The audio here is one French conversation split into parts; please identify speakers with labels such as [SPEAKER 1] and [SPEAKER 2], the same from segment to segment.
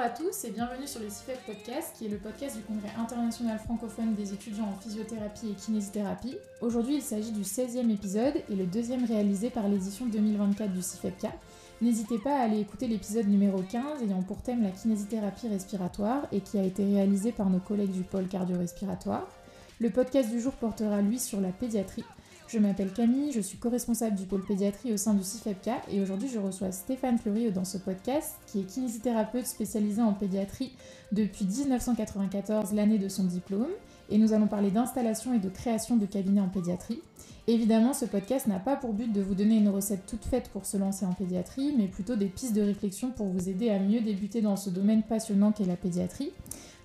[SPEAKER 1] Bonjour à tous et bienvenue sur le CIFEP Podcast, qui est le podcast du Congrès international francophone des étudiants en physiothérapie et kinésithérapie. Aujourd'hui, il s'agit du 16e épisode et le deuxième réalisé par l'édition 2024 du CIFEPCA. N'hésitez pas à aller écouter l'épisode numéro 15 ayant pour thème la kinésithérapie respiratoire et qui a été réalisé par nos collègues du pôle cardio-respiratoire. Le podcast du jour portera lui sur la pédiatrie. Je m'appelle Camille, je suis co-responsable du pôle pédiatrie au sein du CIFEPCA et aujourd'hui je reçois Stéphane Fleury dans ce podcast qui est kinésithérapeute spécialisé en pédiatrie depuis 1994, l'année de son diplôme, et nous allons parler d'installation et de création de cabinets en pédiatrie. Évidemment, ce podcast n'a pas pour but de vous donner une recette toute faite pour se lancer en pédiatrie, mais plutôt des pistes de réflexion pour vous aider à mieux débuter dans ce domaine passionnant qu'est la pédiatrie.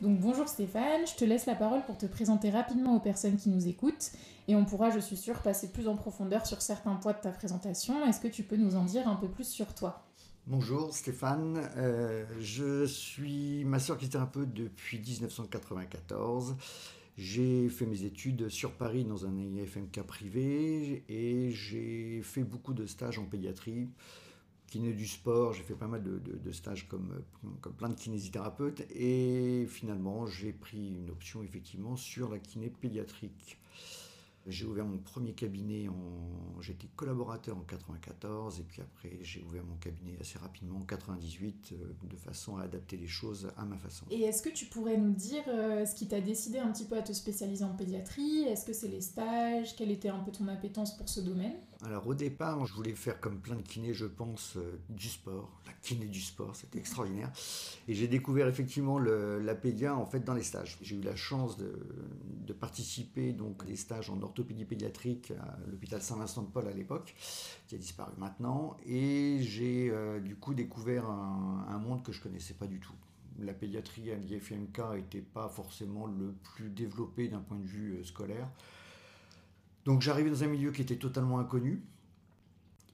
[SPEAKER 1] Donc bonjour Stéphane, je te laisse la parole pour te présenter rapidement aux personnes qui nous écoutent et on pourra, je suis sûre, passer plus en profondeur sur certains points de ta présentation. Est-ce que tu peux nous en dire un peu plus sur toi?
[SPEAKER 2] Bonjour Stéphane, euh, je suis masseur thérapeute depuis 1994. J'ai fait mes études sur Paris dans un IFMK privé et j'ai fait beaucoup de stages en pédiatrie kiné du sport, j'ai fait pas mal de, stages comme plein de kinésithérapeutes et finalement j'ai pris une option effectivement sur la kiné pédiatrique. J'ai ouvert mon premier cabinet en. J'étais collaborateur en 94 et puis après j'ai ouvert mon cabinet assez rapidement en 98 euh, de façon à adapter les choses à ma façon.
[SPEAKER 1] Et est-ce que tu pourrais nous dire euh, ce qui t'a décidé un petit peu à te spécialiser en pédiatrie? Est-ce que c'est les stages? Quelle était un peu ton appétence pour ce domaine?
[SPEAKER 2] Alors au départ, je voulais faire comme plein de kinés, je pense, euh, du sport. La kiné du sport, c'était extraordinaire. Et j'ai découvert effectivement la pédia en fait dans les stages. J'ai eu la chance de, participer donc à des stages en orthopédie pédiatrique à l'hôpital Saint-Vincent de Paul à l'époque, qui a disparu maintenant. Et j'ai euh, du coup découvert un, monde que je connaissais pas du tout. La pédiatrie à l'IFMK n'était pas forcément le plus développé d'un point de vue euh, scolaire. Donc j'arrivais dans un milieu qui était totalement inconnu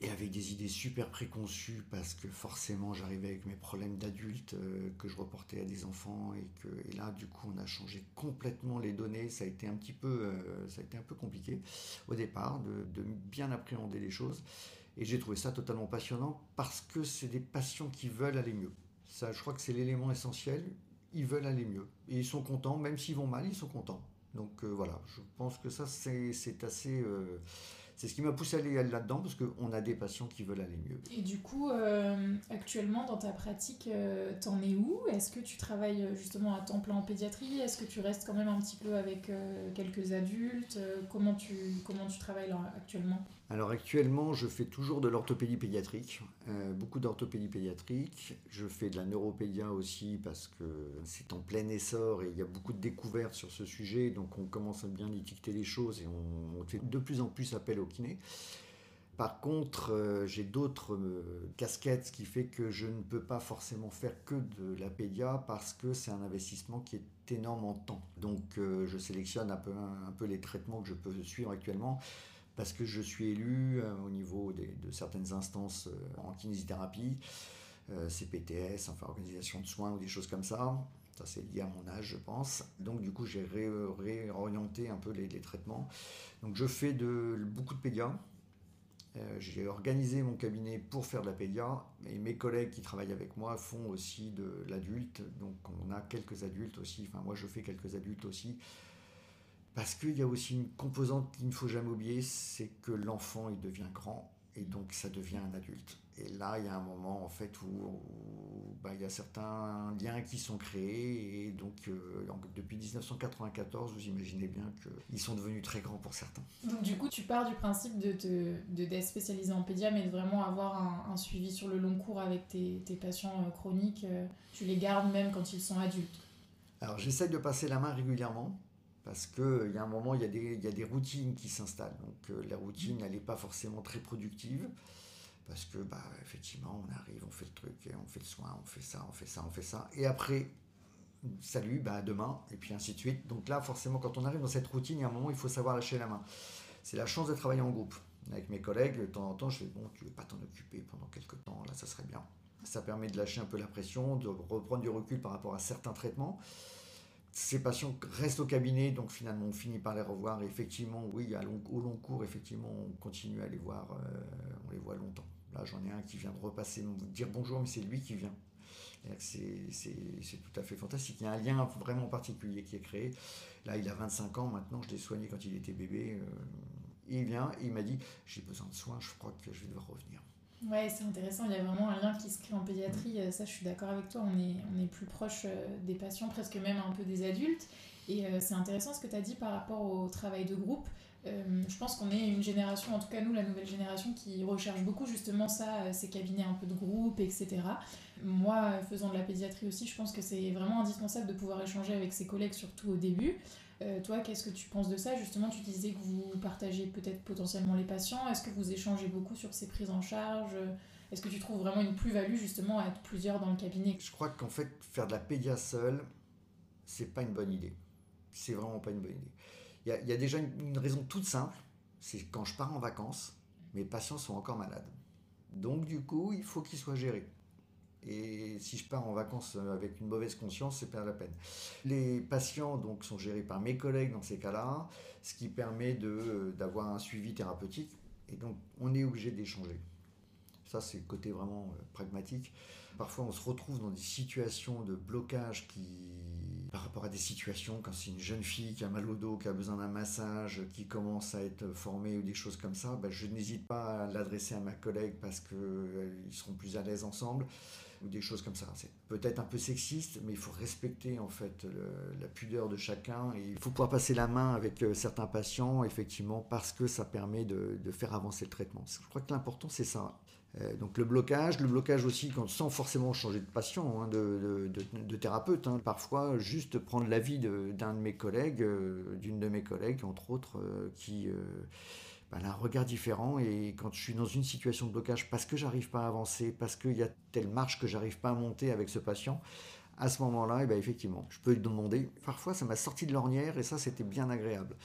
[SPEAKER 2] et avec des idées super préconçues parce que forcément j'arrivais avec mes problèmes d'adulte euh, que je reportais à des enfants et que et là du coup on a changé complètement les données. Ça a été un petit peu euh, ça a été un peu compliqué au départ de, de bien appréhender les choses. Et j'ai trouvé ça totalement passionnant parce que c'est des patients qui veulent aller mieux. Ça je crois que c'est l'élément essentiel. Ils veulent aller mieux. Et ils sont contents. Même s'ils vont mal ils sont contents donc euh, voilà je pense que ça c'est assez c'est ce qui m'a poussé à aller là-dedans parce qu'on a des patients qui veulent aller mieux.
[SPEAKER 1] Et du coup, euh, actuellement dans ta pratique, euh, t'en es où? Est-ce que tu travailles euh, justement à temps plein en pédiatrie? Est-ce que tu restes quand même un petit peu avec quelques adultes? Comment, tu, comment tu travailles là, actuellement?
[SPEAKER 2] Alors actuellement, je fais toujours de l'orthopédie pédiatrique, beaucoup d'orthopédie pédiatrique. Je fais de la neuropédia aussi parce que c'est en plein essor et il y a beaucoup de découvertes sur ce sujet, donc on commence à bien étiqueter les choses et on, on fait de plus en plus appel aux par contre, euh, j'ai d'autres euh, casquettes, ce qui fait que je ne peux pas forcément faire que de la pédia parce que c'est un investissement qui est énorme en temps. Donc euh, je sélectionne un peu, un, peu, les traitements que je peux suivre actuellement parce que je suis élu au niveau de certaines instances en kinésithérapie, CPTS, enfin organisation de soins ou des choses comme ça. Ça, c'est lié à mon âge, je pense. Donc, du coup, j'ai réorienté un peu les, traitements. Donc, je fais de, beaucoup de pédia. Euh, j'ai organisé mon cabinet pour faire de la pédia et mes collègues qui travaillent avec moi font aussi de l'adulte. Donc, on a quelques adultes aussi. Enfin, moi, je fais quelques adultes aussi. Parce qu'il y a aussi une composante qu'il ne faut jamais oublier, c'est que l'enfant, il devient grand et donc ça devient un adulte. Et là, il y a un moment en fait où, bah, il y a certains liens qui sont créés et donc euh, depuis 1994, vous imaginez bien qu'ils sont devenus très grands pour certains.
[SPEAKER 1] Donc du coup, tu pars du principe de d'être spécialisé en pédia, mais de vraiment avoir un, suivi sur le long cours avec tes, tes patients euh, chroniques. Euh, tu les gardes même quand ils sont adultes.
[SPEAKER 2] Alors j'essaye de passer la main régulièrement parce qu'il y a un moment, il y a des, y a des routines qui s'installent. Donc euh, la routine, elle n'est pas forcément très productive, parce que, bah, effectivement, on arrive, on fait le truc, on fait le soin, on fait ça, on fait ça, on fait ça. Et après, salut, bah, demain, et puis ainsi de suite. Donc là, forcément, quand on arrive dans cette routine, il y a un moment, il faut savoir lâcher la main. C'est la chance de travailler en groupe. Avec mes collègues, de temps en temps, je fais, bon, tu veux pas t'en occuper pendant quelques temps, là, ça serait bien. Ça permet de lâcher un peu la pression, de reprendre du recul par rapport à certains traitements ces patients restent au cabinet, donc finalement on finit par les revoir. Et effectivement, oui, au long cours, effectivement, on continue à les voir, euh, on les voit longtemps. Là, j'en ai un qui vient de repasser, dire bonjour, mais c'est lui qui vient. C'est tout à fait fantastique. Il y a un lien vraiment particulier qui est créé. Là, il a 25 ans maintenant, je l'ai soigné quand il était bébé. Euh, il vient, il m'a dit J'ai besoin de soins, je crois que je vais devoir revenir.
[SPEAKER 1] Ouais, c'est intéressant, il y a vraiment un lien qui se crée en pédiatrie. Euh, ça, je suis d'accord avec toi, on est, on est plus proche euh, des patients, presque même un peu des adultes. Et c'est intéressant ce que tu as dit par rapport au travail de groupe. Je pense qu'on est une génération, en tout cas nous, la nouvelle génération, qui recherche beaucoup justement ça, ces cabinets un peu de groupe, etc. Moi, faisant de la pédiatrie aussi, je pense que c'est vraiment indispensable de pouvoir échanger avec ses collègues, surtout au début. Euh, toi, qu'est-ce que tu penses de ça? Justement, tu disais que vous partagez peut-être potentiellement les patients. Est-ce que vous échangez beaucoup sur ces prises en charge? Est-ce que tu trouves vraiment une plus-value justement à être plusieurs dans le cabinet?
[SPEAKER 2] Je crois qu'en fait, faire de la pédia seule, c'est pas une bonne idée. C'est vraiment pas une bonne idée. Il y a, déjà une, raison toute simple, c'est quand je pars en vacances, mes patients sont encore malades. Donc du coup, il faut qu'ils soient gérés. Et si je pars en vacances avec une mauvaise conscience, c'est pas la peine. Les patients donc sont gérés par mes collègues dans ces cas-là, ce qui permet d'avoir un suivi thérapeutique. Et donc, on est obligé d'échanger. Ça, c'est le côté vraiment euh, pragmatique. Parfois, on se retrouve dans des situations de blocage qui, par rapport à des situations, quand c'est une jeune fille qui a mal au dos, qui a besoin d'un massage, qui commence à être formée ou des choses comme ça, ben, je n'hésite pas à l'adresser à ma collègue parce qu'ils euh, seront plus à l'aise ensemble ou des choses comme ça. C'est peut-être un peu sexiste, mais il faut respecter en fait la pudeur de chacun et il faut pouvoir passer la main avec euh, certains patients, effectivement, parce que ça permet de, faire avancer le traitement. Je crois que l'important c'est ça. Euh, donc le blocage, le blocage aussi quand, sans forcément changer de patient, hein, de, de, thérapeute. Hein. parfois juste prendre l'avis d'un de, mes collègues, euh, d'une de mes collègues entre autres, qui bah, a un regard différent. Et quand je suis dans une situation de blocage parce que j'arrive pas à avancer, parce qu'il y a telle marche que j'arrive pas à monter avec ce patient, à ce moment-là, eh ben effectivement, je peux lui demander. Parfois, ça m'a sorti de l'ornière et ça, c'était bien agréable.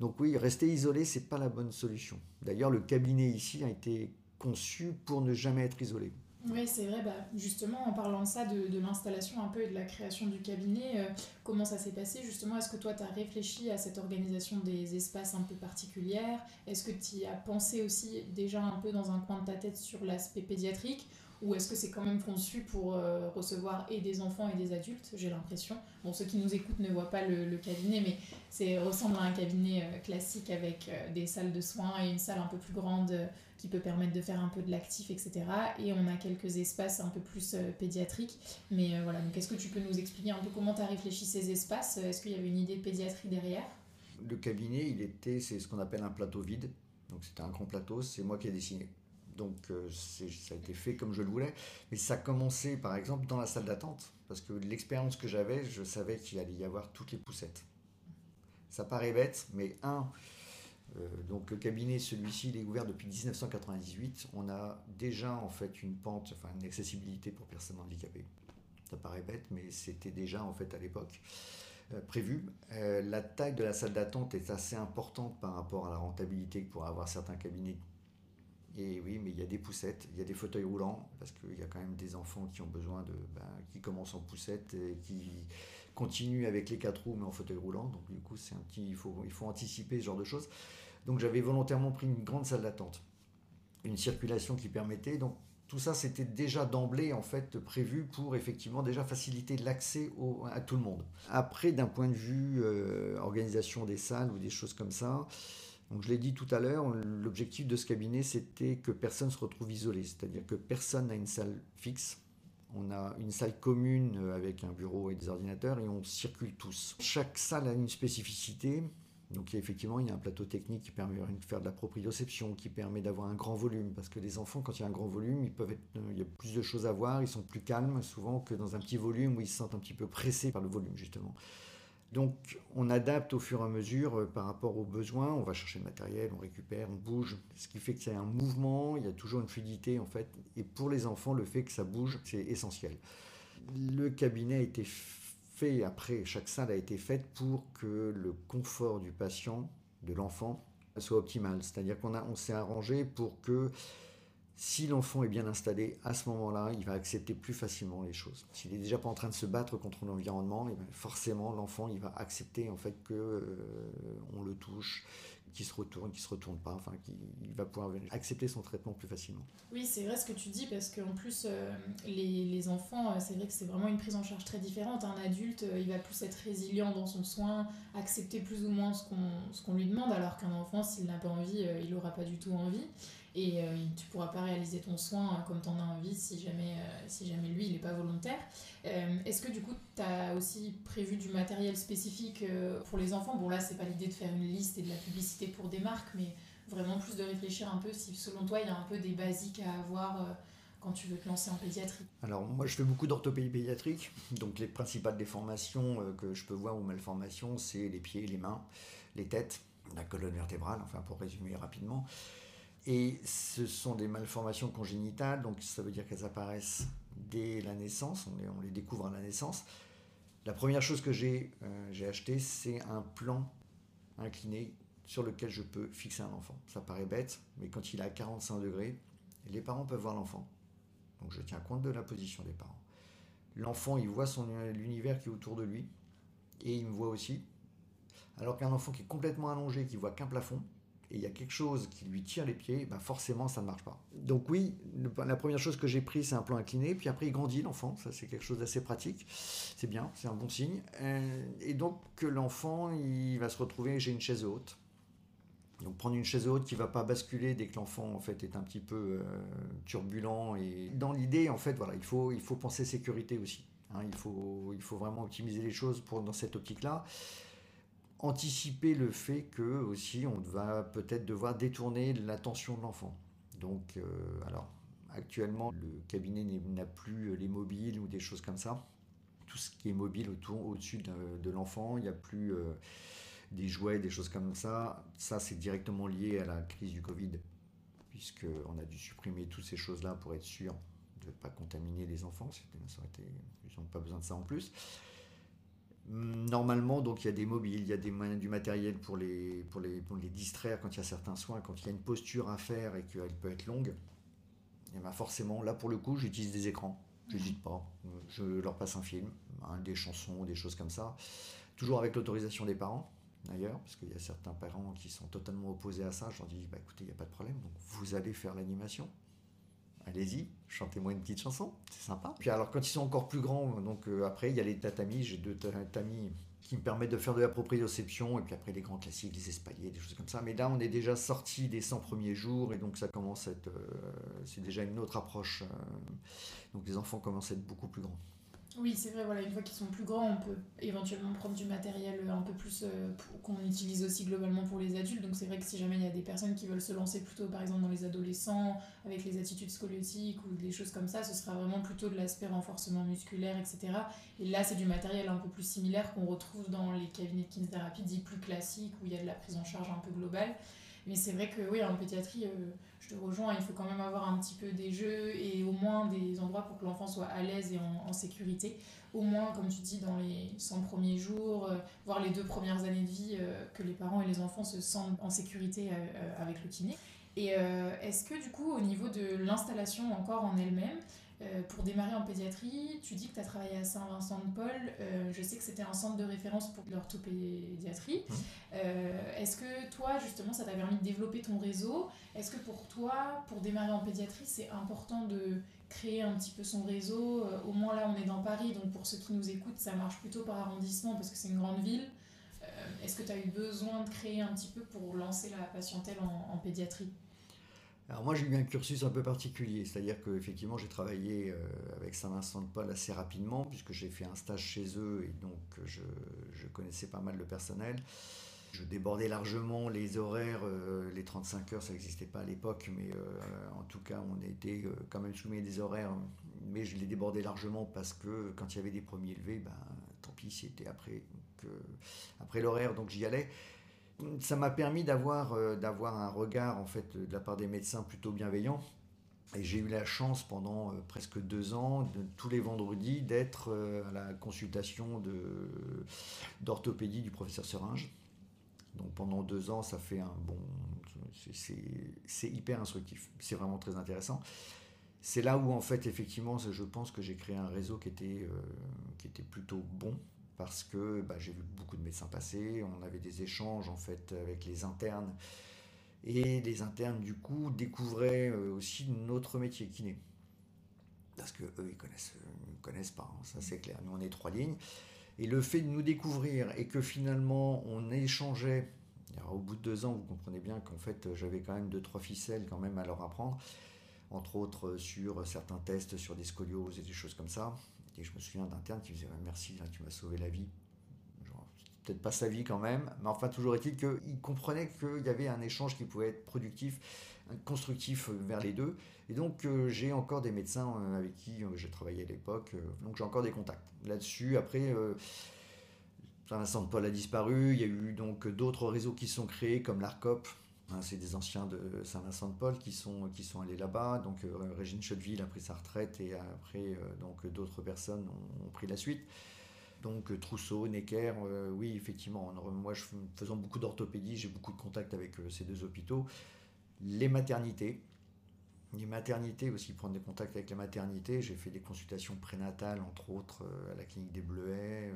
[SPEAKER 2] Donc oui, rester isolé, c'est pas la bonne solution. D'ailleurs, le cabinet ici a été conçu pour ne jamais être isolé.
[SPEAKER 1] Oui, c'est vrai. Bah, justement, en parlant de ça, de, l'installation un peu et de la création du cabinet, euh, comment ça s'est passé Justement, est-ce que toi, tu as réfléchi à cette organisation des espaces un peu particulières? Est-ce que tu as pensé aussi déjà un peu dans un coin de ta tête sur l'aspect pédiatrique? Ou est-ce que c'est quand même conçu pour euh, recevoir et des enfants et des adultes J'ai l'impression? Bon, ceux qui nous écoutent ne voient pas le, cabinet, mais c'est ressemble à un cabinet euh, classique avec des salles de soins et une salle un peu plus grande qui peut permettre de faire un peu de l'actif, etc. Et on a quelques espaces un peu plus euh, pédiatriques. Mais euh, voilà, donc est-ce que tu peux nous expliquer un peu comment tu as réfléchi ces espaces? Est-ce qu'il y avait une idée de pédiatrie derrière?
[SPEAKER 2] Le cabinet, il était, c'est ce qu'on appelle un plateau vide. Donc c'était un grand plateau, c'est moi qui ai dessiné. Donc euh, ça a été fait comme je le voulais. Mais ça a commencé par exemple dans la salle d'attente. Parce que l'expérience que j'avais, je savais qu'il allait y avoir toutes les poussettes. Ça paraît bête, mais un, donc le cabinet, celui-ci, il est ouvert depuis 1998. On a déjà en fait une pente, enfin une accessibilité pour personnes handicapées. Ça paraît bête, mais c'était déjà en fait à l'époque euh, prévu. Euh, la taille de la salle d'attente est assez importante par rapport à la rentabilité que pourraient avoir certains cabinets. Et oui, mais il y a des poussettes, il y a des fauteuils roulants, parce qu'il y a quand même des enfants qui ont besoin de. Ben, qui commencent en poussette et qui continuent avec les quatre roues mais en fauteuil roulant. Donc du coup, c'est un petit, il faut, il faut anticiper ce genre de choses. Donc j'avais volontairement pris une grande salle d'attente, une circulation qui permettait. Donc tout ça, c'était déjà d'emblée en fait prévu pour effectivement déjà faciliter l'accès à tout le monde. Après, d'un point de vue euh, organisation des salles ou des choses comme ça, donc je l'ai dit tout à l'heure, l'objectif de ce cabinet, c'était que personne ne se retrouve isolé, c'est-à-dire que personne n'a une salle fixe. On a une salle commune avec un bureau et des ordinateurs et on circule tous. Chaque salle a une spécificité donc effectivement, il y a un plateau technique qui permet de faire de la proprioception, qui permet d'avoir un grand volume, parce que les enfants, quand il y a un grand volume, ils peuvent euh, il y a plus de choses à voir, ils sont plus calmes souvent que dans un petit volume où ils se sentent un petit peu pressés par le volume justement. Donc on adapte au fur et à mesure euh, par rapport aux besoins, on va chercher le matériel, on récupère, on bouge, ce qui fait qu'il y a un mouvement, il y a toujours une fluidité en fait, et pour les enfants, le fait que ça bouge, c'est essentiel. Le cabinet a été après, chaque salle a été faite pour que le confort du patient, de l'enfant, soit optimal. C'est-à-dire qu'on on s'est arrangé pour que si l'enfant est bien installé, à ce moment-là, il va accepter plus facilement les choses. S'il est déjà pas en train de se battre contre l'environnement, eh ben, forcément l'enfant il va accepter en fait que euh, on le touche, qui se retourne, qui se retourne pas, enfin, qui va pouvoir accepter son traitement plus facilement.
[SPEAKER 1] Oui, c'est vrai ce que tu dis, parce qu'en plus, euh, les, enfants, euh, c'est vrai que c'est vraiment une prise en charge très différente. Un adulte, euh, il va plus être résilient dans son soin, accepter plus ou moins ce qu'on lui demande, alors qu'un enfant, s'il n'a pas envie, il n'aura pas du tout envie. Et tu pourras pas réaliser ton soin comme tu en as envie si jamais, si jamais lui, il n'est pas volontaire. Est-ce que du coup, tu as aussi prévu du matériel spécifique pour les enfants? Bon, là, c'est pas l'idée de faire une liste et de la publicité pour des marques, mais vraiment plus de réfléchir un peu si selon toi il y a un peu des basiques à avoir euh, quand tu veux te lancer en pédiatrie
[SPEAKER 2] Alors moi je fais beaucoup d'orthopédie pédiatrique, donc les principales déformations euh, que je peux voir ou malformations c'est les pieds, les mains, les têtes, la colonne vertébrale, enfin pour résumer rapidement. Et ce sont des malformations congénitales, donc ça veut dire qu'elles apparaissent dès la naissance, on les, découvre à la naissance. La première chose que j'ai euh, acheté, c'est un plan incliné sur lequel je peux fixer un enfant. Ça paraît bête, mais quand il à 45 degrés, les parents peuvent voir l'enfant. Donc je tiens compte de la position des parents. L'enfant, il voit son l'univers qui est autour de lui, et il me voit aussi. Alors qu'un enfant qui est complètement allongé, qui voit qu'un plafond, et il y a quelque chose qui lui tire les pieds, ben forcément ça ne marche pas. Donc oui, la première chose que j'ai pris, c'est un plan incliné, puis après il grandit l'enfant, ça c'est quelque chose d'assez pratique, c'est bien, c'est un bon signe. Euh, et donc l'enfant, il va se retrouver, j'ai une chaise haute, donc prendre une chaise haute qui va pas basculer dès que l'enfant en fait est un petit peu euh, turbulent et dans l'idée en fait voilà il faut il faut penser sécurité aussi. Hein. il faut il faut vraiment optimiser les choses pour dans cette optique là. Anticiper le fait que aussi on va peut-être devoir détourner l'attention de l'enfant. Donc euh, alors actuellement le cabinet n'a plus les mobiles ou des choses comme ça. Tout ce qui est mobile autour au-dessus de, l'enfant, il n'y a plus euh, des jouets, des choses comme ça, ça c'est directement lié à la crise du Covid, puisqu'on a dû supprimer toutes ces choses-là pour être sûr de ne pas contaminer les enfants. ils n'ont pas besoin de ça en plus. Normalement, donc il y a des mobiles, il y a des, du matériel pour les, pour, les, pour les distraire quand il y a certains soins, quand il y a une posture à faire et qu'elle peut être longue. Et ben forcément, là pour le coup, j'utilise des écrans. Je n'hésite pas. Je leur passe un film, hein, des chansons, des choses comme ça. Toujours avec l'autorisation des parents d'ailleurs, parce qu'il y a certains parents qui sont totalement opposés à ça. Je leur dis, bah, écoutez, il n'y a pas de problème, donc vous allez faire l'animation. Allez-y, chantez-moi une petite chanson, c'est sympa. Puis alors quand ils sont encore plus grands, donc euh, après il y a les tatamis, j'ai deux tatamis qui me permettent de faire de la proprioception, et puis après les grands classiques, les espaliers, des choses comme ça. Mais là on est déjà sorti des 100 premiers jours, et donc ça commence à être, euh, c'est déjà une autre approche. Euh, donc les enfants commencent à être beaucoup plus grands.
[SPEAKER 1] Oui, c'est vrai, voilà, une fois qu'ils sont plus grands, on peut éventuellement prendre du matériel euh, un peu plus euh, qu'on utilise aussi globalement pour les adultes. Donc c'est vrai que si jamais il y a des personnes qui veulent se lancer plutôt par exemple dans les adolescents, avec les attitudes scoliotiques ou des choses comme ça, ce sera vraiment plutôt de l'aspect renforcement musculaire, etc. Et là, c'est du matériel un peu plus similaire qu'on retrouve dans les cabinets de kinésithérapie dits plus classiques, où il y a de la prise en charge un peu globale. Mais c'est vrai que oui, en pédiatrie, euh, je te rejoins, il faut quand même avoir un petit peu des jeux et au moins des endroits pour que l'enfant soit à l'aise et en, sécurité. Au moins, comme tu dis, dans les 100 premiers jours, euh, voire les deux premières années de vie, euh, que les parents et les enfants se sentent en sécurité avec le kiné. Et est-ce que du coup, au niveau de l'installation encore en elle-même, euh, pour démarrer en pédiatrie, tu dis que tu as travaillé à Saint-Vincent-de-Paul. Euh, je sais que c'était un centre de référence pour l'orthopédiatrie. Mmh. Euh, est-ce que toi, justement, ça t'a permis de développer ton réseau? Est-ce que pour toi, pour démarrer en pédiatrie, c'est important de créer un petit peu son réseau? Au moins là, on est dans Paris, donc pour ceux qui nous écoutent, ça marche plutôt par arrondissement parce que c'est une grande ville. Est-ce que tu as eu besoin de créer un petit peu pour lancer la patientèle en pédiatrie?
[SPEAKER 2] Alors moi j'ai eu un cursus un peu particulier, c'est-à-dire qu'effectivement j'ai travaillé euh, avec Saint-Vincent-de-Paul assez rapidement puisque j'ai fait un stage chez eux et donc je, connaissais pas mal le personnel. Je débordais largement les horaires, euh, les 35 heures ça n'existait pas à l'époque, mais euh, en tout cas on était quand même soumis à des horaires, mais je les débordais largement parce que quand il y avait des premiers levés, ben, tant pis c'était après, après l'horaire donc j'y allais ça m'a permis d'avoir euh, d'avoir un regard en fait de la part des médecins plutôt bienveillant. Et j'ai eu la chance pendant euh, presque deux ans, de, tous les vendredis, d'être euh, à la consultation d'orthopédie du professeur Seringe. Donc pendant deux ans, ça fait un bon. C'est hyper instructif. C'est vraiment très intéressant. C'est là où, en fait, effectivement, je pense que j'ai créé un réseau qui était, qui était plutôt bon parce que bah, j'ai vu beaucoup de médecins passer, on avait des échanges en fait avec les internes, et les internes du coup découvraient euh, aussi notre métier kiné. Parce que eux ils connaissent, connaissent pas, hein, ça c'est clair. Nous on est trois lignes. Et le fait de nous découvrir et que finalement on échangeait, au bout de deux ans, vous comprenez bien qu'en fait j'avais quand même deux, trois ficelles quand même à leur apprendre, entre autres sur certains tests sur des scolioses et des choses comme ça. Et je me souviens d'interne qui me disait merci, tu m'as sauvé la vie. Peut-être pas sa vie quand même, mais enfin toujours est-il qu'il comprenait qu'il y avait un échange qui pouvait être productif, constructif vers les deux. Et donc euh, j'ai encore des médecins euh, avec qui euh, j'ai travaillé à l'époque, donc j'ai encore des contacts là-dessus. Après, Saint-Vincent de Paul a disparu, il y a eu donc d'autres réseaux qui sont créés comme l'ARCOP, c'est des anciens de Saint-Vincent de Paul qui sont, qui sont allés là-bas. Donc Régine Chotteville a pris sa retraite et après donc d'autres personnes ont, pris la suite. Donc Trousseau, Necker, oui effectivement. Moi, je, faisant beaucoup d'orthopédie, j'ai beaucoup de contacts avec ces deux hôpitaux. Les maternités, les maternités aussi, prendre des contacts avec la maternité. J'ai fait des consultations prénatales, entre autres, euh, à la clinique des Bleuets. Euh.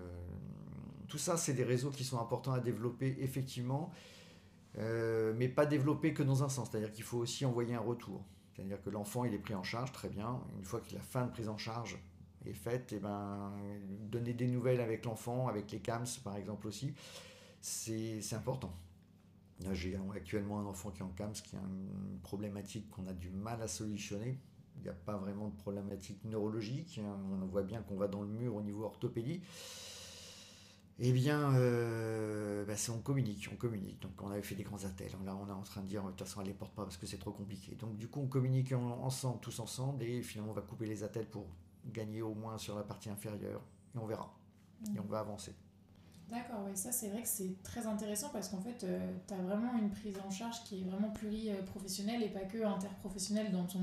[SPEAKER 2] Tout ça, c'est des réseaux qui sont importants à développer, effectivement, euh, mais pas développer que dans un sens. C'est-à-dire qu'il faut aussi envoyer un retour. C'est-à-dire que l'enfant, il est pris en charge, très bien. Une fois que la fin de prise en charge est faite, eh ben, donner des nouvelles avec l'enfant, avec les CAMS, par exemple, aussi, c'est important. J'ai actuellement un enfant qui est en CAMS qui a une problématique qu'on a du mal à solutionner. Il n'y a pas vraiment de problématique neurologique. Hein. On voit bien qu'on va dans le mur au niveau orthopédie. Eh bien, euh, bah, on communique, on communique. Donc, on avait fait des grands attels. Là, on est en train de dire, de toute façon, elle ne les porte pas parce que c'est trop compliqué. Donc, du coup, on communique ensemble, tous ensemble, et finalement, on va couper les attelles pour gagner au moins sur la partie inférieure. Et on verra. Et on va avancer.
[SPEAKER 1] D'accord, oui, ça c'est vrai que c'est très intéressant parce qu'en fait, euh, tu as vraiment une prise en charge qui est vraiment pluriprofessionnelle et pas que interprofessionnelle dans ton,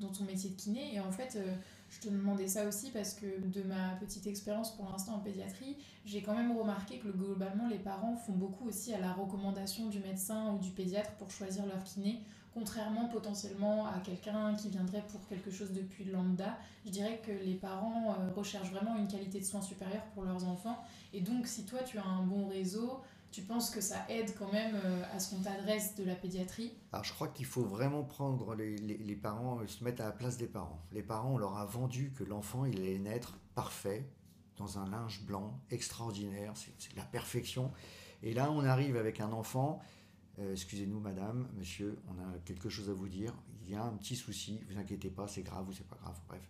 [SPEAKER 1] dans ton métier de kiné. Et en fait, euh, je te demandais ça aussi parce que de ma petite expérience pour l'instant en pédiatrie, j'ai quand même remarqué que globalement, les parents font beaucoup aussi à la recommandation du médecin ou du pédiatre pour choisir leur kiné contrairement potentiellement à quelqu'un qui viendrait pour quelque chose depuis lambda, je dirais que les parents euh, recherchent vraiment une qualité de soins supérieure pour leurs enfants. Et donc, si toi, tu as un bon réseau, tu penses que ça aide quand même euh, à ce qu'on t'adresse de la pédiatrie?
[SPEAKER 2] Alors, je crois qu'il faut vraiment prendre les, les, parents, euh, se mettre à la place des parents. Les parents, on leur a vendu que l'enfant, il allait naître parfait, dans un linge blanc, extraordinaire, c'est la perfection. Et là, on arrive avec un enfant euh, excusez-nous madame, monsieur, on a quelque chose à vous dire, il y a un petit souci, vous inquiétez pas, c'est grave ou c'est pas grave, bref.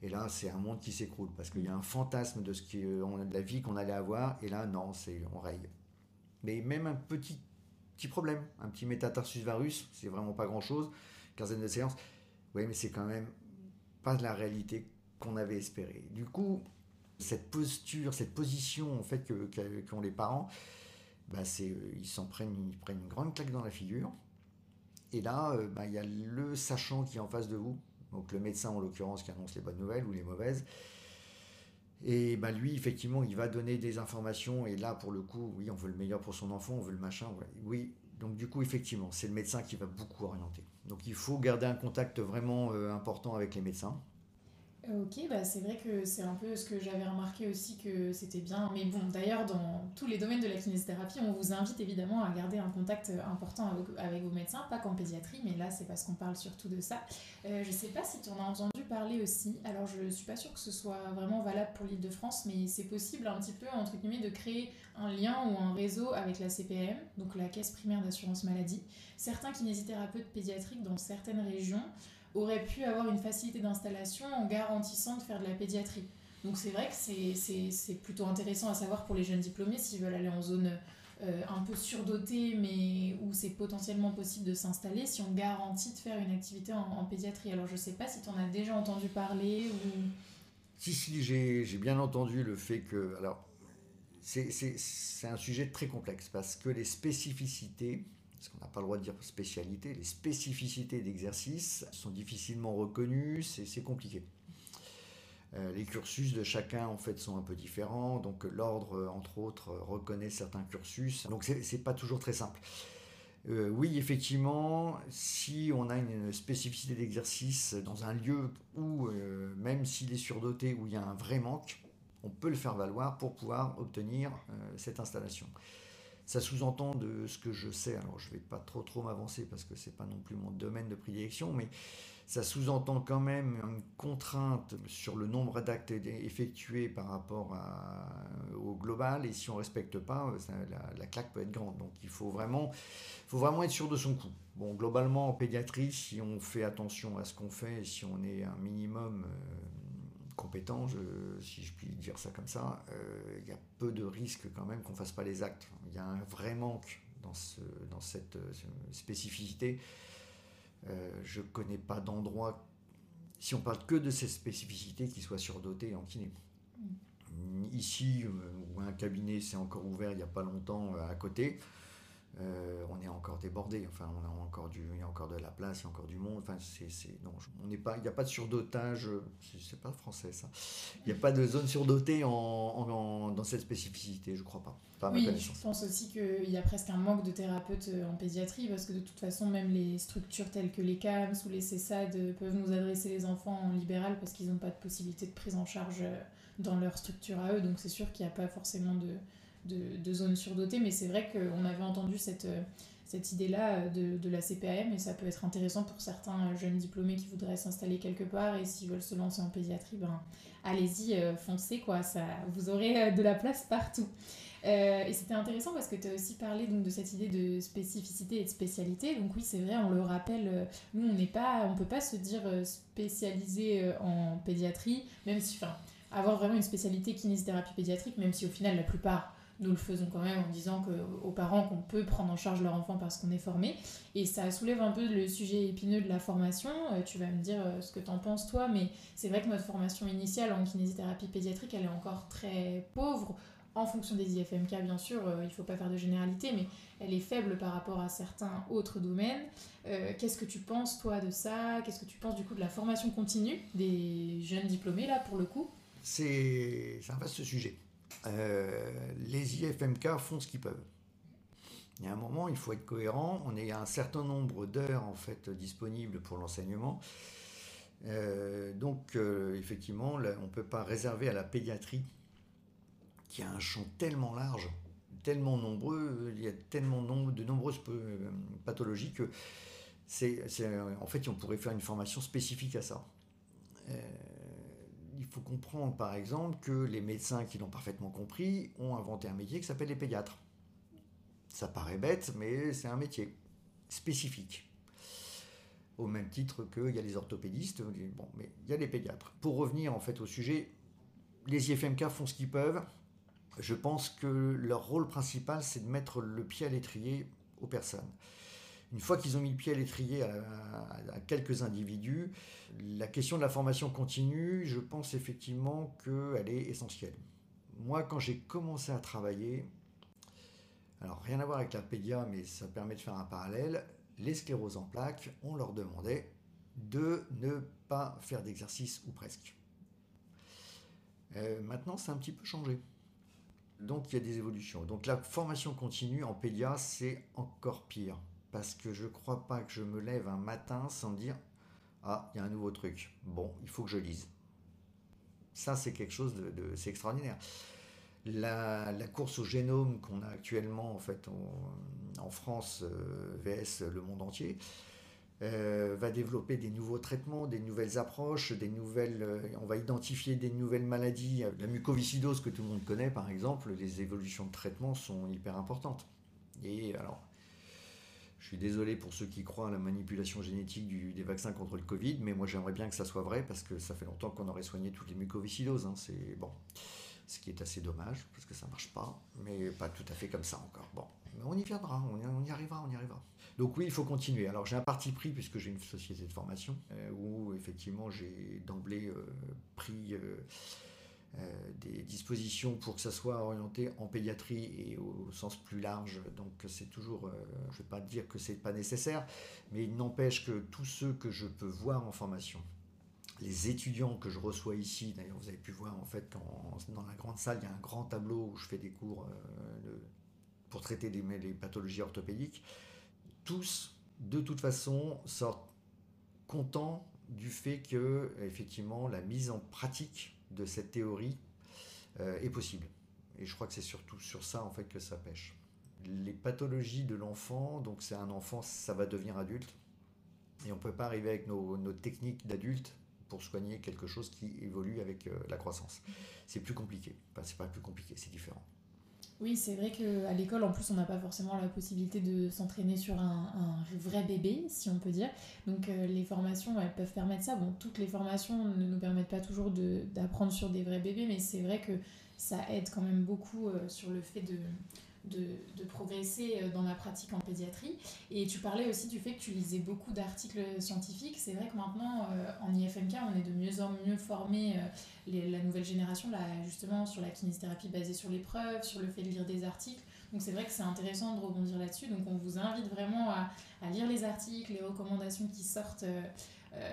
[SPEAKER 2] Et là, c'est un monde qui s'écroule parce qu'il y a un fantasme de ce qui, a de la vie qu'on allait avoir, et là, non, c'est on raye. Mais même un petit, petit problème, un petit métatarsus varus, c'est vraiment pas grand chose, quinzaine de séances, oui, mais c'est quand même pas la réalité qu'on avait espéré. Du coup, cette posture, cette position en fait qu'ont les parents, bah, euh, ils s'en prennent, ils prennent une grande claque dans la figure. Et là, euh, bah, il y a le sachant qui est en face de vous, donc le médecin en l'occurrence qui annonce les bonnes nouvelles ou les mauvaises. Et bah, lui, effectivement, il va donner des informations. Et là, pour le coup, oui, on veut le meilleur pour son enfant, on veut le machin. Oui, donc du coup, effectivement, c'est le médecin qui va beaucoup orienter. Donc il faut garder un contact vraiment euh, important avec les médecins.
[SPEAKER 1] Ok, bah c'est vrai que c'est un peu ce que j'avais remarqué aussi que c'était bien. Mais bon, d'ailleurs, dans tous les domaines de la kinésithérapie, on vous invite évidemment à garder un contact important avec, vos médecins, pas qu'en pédiatrie, mais là c'est parce qu'on parle surtout de ça. Euh, je sais pas si tu en as entendu parler aussi, alors je suis pas sûre que ce soit vraiment valable pour l'île de France, mais c'est possible un petit peu, entre guillemets, de créer un lien ou un réseau avec la CPM, donc la Caisse primaire d'assurance maladie. Certains kinésithérapeutes pédiatriques dans certaines régions aurait pu avoir une facilité d'installation en garantissant de faire de la pédiatrie. Donc c'est vrai que c'est plutôt intéressant à savoir pour les jeunes diplômés s'ils veulent aller en zone euh, un peu surdotée mais où c'est potentiellement possible de s'installer si on garantit de faire une activité en, pédiatrie. Alors je sais pas si tu en as déjà entendu parler ou...
[SPEAKER 2] Si, si, j'ai bien entendu le fait que... Alors, c'est un sujet très complexe parce que les spécificités parce qu'on n'a pas le droit de dire spécialité, les spécificités d'exercice sont difficilement reconnues, c'est compliqué. Euh, les cursus de chacun en fait sont un peu différents, donc l'ordre entre autres reconnaît certains cursus, donc c'est pas toujours très simple. Euh, oui, effectivement, si on a une spécificité d'exercice dans un lieu où, euh, même s'il est surdoté, où il y a un vrai manque, on peut le faire valoir pour pouvoir obtenir cette installation. Ça sous-entend de ce que je sais, alors je ne vais pas trop trop m'avancer parce que ce n'est pas non plus mon domaine de prédilection, mais ça sous-entend quand même une contrainte sur le nombre d'actes effectués par rapport au global, et si on ne respecte pas, la, claque peut être grande. Donc il faut vraiment, faut vraiment être sûr de son coup. Bon, globalement, en pédiatrie, si on fait attention à ce qu'on fait, si on est un minimum... Euh, compétent, si je puis dire ça comme ça, euh, il y a peu de risques quand même qu'on ne fasse pas les actes. Il y a un vrai manque dans, ce, dans cette euh, spécificité. Euh, je ne connais pas d'endroit, si on parle que de ces spécificités, qui soit surdoté en kiné. Mm. Ici, où un cabinet s'est encore ouvert il n'y a pas longtemps à côté, euh, on est encore débordé, enfin on a encore du, il y a encore de la place, il y a encore du monde, enfin c'est, non, on n'est pas, il n'y a pas de surdotage, c'est pas français ça, il n'y a pas de zone surdotée en, dans cette spécificité, je crois pas. pas
[SPEAKER 1] oui, je pense aussi qu'il y a presque un manque de thérapeutes euh, en pédiatrie parce que de toute façon même les structures telles que les CAMS ou les CESAD peuvent nous adresser les enfants en libéral parce qu'ils n'ont pas de possibilité de prise en charge euh, dans leur structure à eux, donc c'est sûr qu'il n'y a pas forcément de de, zones surdotées, mais c'est vrai qu'on avait entendu cette, euh, cette idée-là euh, de, la CPAM et ça peut être intéressant pour certains jeunes diplômés qui voudraient s'installer quelque part et s'ils veulent se lancer en pédiatrie, ben allez-y, euh, foncez quoi, ça, vous aurez de la place partout. et c'était intéressant parce que tu as aussi parlé donc, de cette idée de spécificité et de spécialité. Donc oui, c'est vrai, on le rappelle, nous on n'est pas, on peut pas se dire spécialisé en pédiatrie, même si, enfin, avoir vraiment une spécialité kinésithérapie pédiatrique, même si au final la plupart nous le faisons quand même en disant que, aux parents qu'on peut prendre en charge leur enfant parce qu'on est formé. Et ça soulève un peu le sujet épineux de la formation. Euh, tu vas me dire euh, ce que tu en penses toi, mais c'est vrai que notre formation initiale en kinésithérapie pédiatrique, elle est encore très pauvre en fonction des IFMK bien sûr, euh, il ne faut pas faire de généralité, mais elle est faible par rapport à certains autres domaines. Qu'est-ce que tu penses toi de ça? Qu'est-ce que tu penses du coup de la formation continue des jeunes diplômés là pour le coup?
[SPEAKER 2] C'est un vaste sujet. Euh, les IFMK font ce qu'ils peuvent. Il y a un moment, il faut être cohérent. On est à un certain nombre d'heures en fait disponibles pour l'enseignement. Euh, donc, euh, effectivement, on ne peut pas réserver à la pédiatrie, qui a un champ tellement large, tellement nombreux, il y a tellement de nombreuses pathologies que c'est, en fait, on pourrait faire une formation spécifique à ça faut comprendre par exemple que les médecins qui l'ont parfaitement compris ont inventé un métier qui s'appelle les pédiatres. Ça paraît bête, mais c'est un métier spécifique. Au même titre qu'il y a les orthopédistes, mais il y a les pédiatres. Pour revenir en fait au sujet, les IFMK font ce qu'ils peuvent. Je pense que leur rôle principal, c'est de mettre le pied à l'étrier aux personnes. Une fois qu'ils ont mis le pied à l'étrier à, quelques individus, la question de la formation continue, je pense effectivement qu'elle est essentielle. Moi, quand j'ai commencé à travailler, alors rien à voir avec la pédia, mais ça permet de faire un parallèle, les scléroses en plaques, on leur demandait de ne pas faire d'exercice ou presque. Euh, maintenant, c'est un petit peu changé. Donc il y a des évolutions. Donc la formation continue en pédia, c'est encore pire parce que je crois pas que je me lève un matin sans dire Ah, il y a un nouveau truc. Bon, il faut que je lise. Ça, c'est quelque chose de, c'est extraordinaire. La, course au génome qu'on a actuellement en fait en, France euh, vs le monde entier euh, va développer des nouveaux traitements, des nouvelles approches, des nouvelles. Euh, on va identifier des nouvelles maladies. La mucoviscidose que tout le monde connaît, par exemple, les évolutions de traitement sont hyper importantes. Et alors, je suis désolé pour ceux qui croient à la manipulation génétique des vaccins contre le Covid, mais moi j'aimerais bien que ça soit vrai parce que ça fait longtemps qu'on aurait soigné toutes les mucoviscidoses. Hein, c'est bon, ce qui est assez dommage parce que ça marche pas, mais pas tout à fait comme ça encore. Bon, mais on y viendra, on y, arrivera, on y arrivera. Donc oui, il faut continuer. Alors j'ai un parti pris puisque j'ai une société de formation euh, où effectivement j'ai d'emblée euh, pris euh, des dispositions pour que ça soit orienté en pédiatrie et au sens plus large. Donc c'est toujours, euh, je ne vais pas dire que c'est pas nécessaire, mais il n'empêche que tous ceux que je peux voir en formation, les étudiants que je reçois ici, d'ailleurs vous avez pu voir en fait dans la grande salle, il y a un grand tableau où je fais des cours euh, pour traiter des, les pathologies orthopédiques, tous de toute façon sortent contents du fait que effectivement la mise en pratique de cette théorie est possible. Et je crois que c'est surtout sur ça en fait que ça pêche. Les pathologies de l'enfant, donc c'est un enfant, ça va devenir adulte. Et on ne peut pas arriver avec nos, techniques d'adulte pour soigner quelque chose qui évolue avec la croissance. C'est plus compliqué. Enfin, c'est pas plus compliqué, c'est différent.
[SPEAKER 1] Oui, c'est vrai qu'à l'école, en plus, on n'a pas forcément la possibilité de s'entraîner sur un, vrai bébé, si on peut dire. Donc euh, les formations, elles peuvent permettre ça. Bon, toutes les formations ne nous permettent pas toujours d'apprendre sur des vrais bébés, mais c'est vrai que ça aide quand même beaucoup euh, sur le fait de, de, progresser euh, dans ma pratique en pédiatrie. Et tu parlais aussi du fait que tu lisais beaucoup d'articles scientifiques. C'est vrai que maintenant, euh, en IFMK, on est de mieux en mieux formé, euh, la nouvelle génération, là, justement, sur la kinésithérapie basée sur l'épreuve, sur le fait de lire des articles. Donc c'est vrai que c'est intéressant de rebondir là-dessus. Donc on vous invite vraiment à, à, lire les articles, les recommandations qui sortent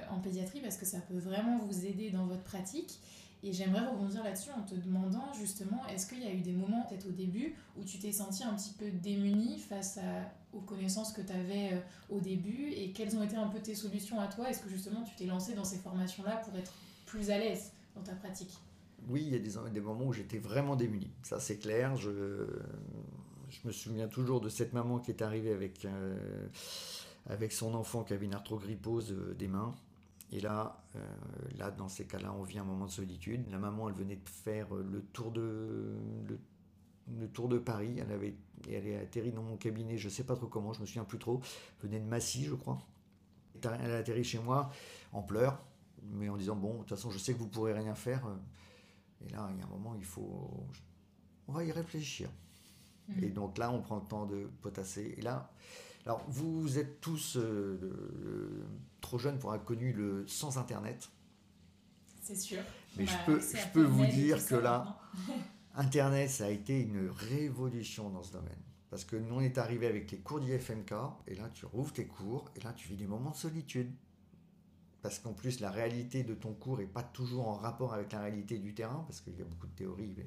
[SPEAKER 1] en pédiatrie, parce que ça peut vraiment vous aider dans votre pratique. Et j'aimerais rebondir là-dessus en te demandant justement, est-ce qu'il y a eu des moments, peut-être au début, où tu t'es senti un petit peu démuni face aux connaissances que tu avais euh, au début et quelles ont été un peu tes solutions à toi? Est-ce que justement tu t'es lancé dans ces formations-là pour être plus à l'aise dans ta pratique?
[SPEAKER 2] Oui, il y a des, moments où j'étais vraiment démuni, ça c'est clair. Je, je me souviens toujours de cette maman qui est arrivée avec, euh, avec son enfant qui avait une arthrogrypose euh, des mains et là, euh, là, dans ces cas-là, on vit un moment de solitude. La maman, elle venait de faire le tour de, le, tour de Paris. Elle, avait, elle est atterri dans mon cabinet, je ne sais pas trop comment, je me souviens plus trop. Elle venait de Massy, je crois. Elle a atterri chez moi en pleurs, mais en disant Bon, de toute façon, je sais que vous ne pourrez rien faire. Et là, il y a un moment, il faut. On va y réfléchir. Mmh. Et donc là, on prend le temps de potasser. Et là, alors, vous êtes tous euh, trop jeunes pour avoir connu le sans Internet.
[SPEAKER 1] C'est sûr.
[SPEAKER 2] Mais je peux, je peux vous dire que là, Internet, ça a été une révolution dans ce domaine. Parce que nous, on est arrivé avec les cours d'IFMK, et là, tu rouvres tes cours, et là, tu vis des moments de solitude. Parce qu'en plus, la réalité de ton cours n'est pas toujours en rapport avec la réalité du terrain, parce qu'il y a beaucoup de théories. Mais,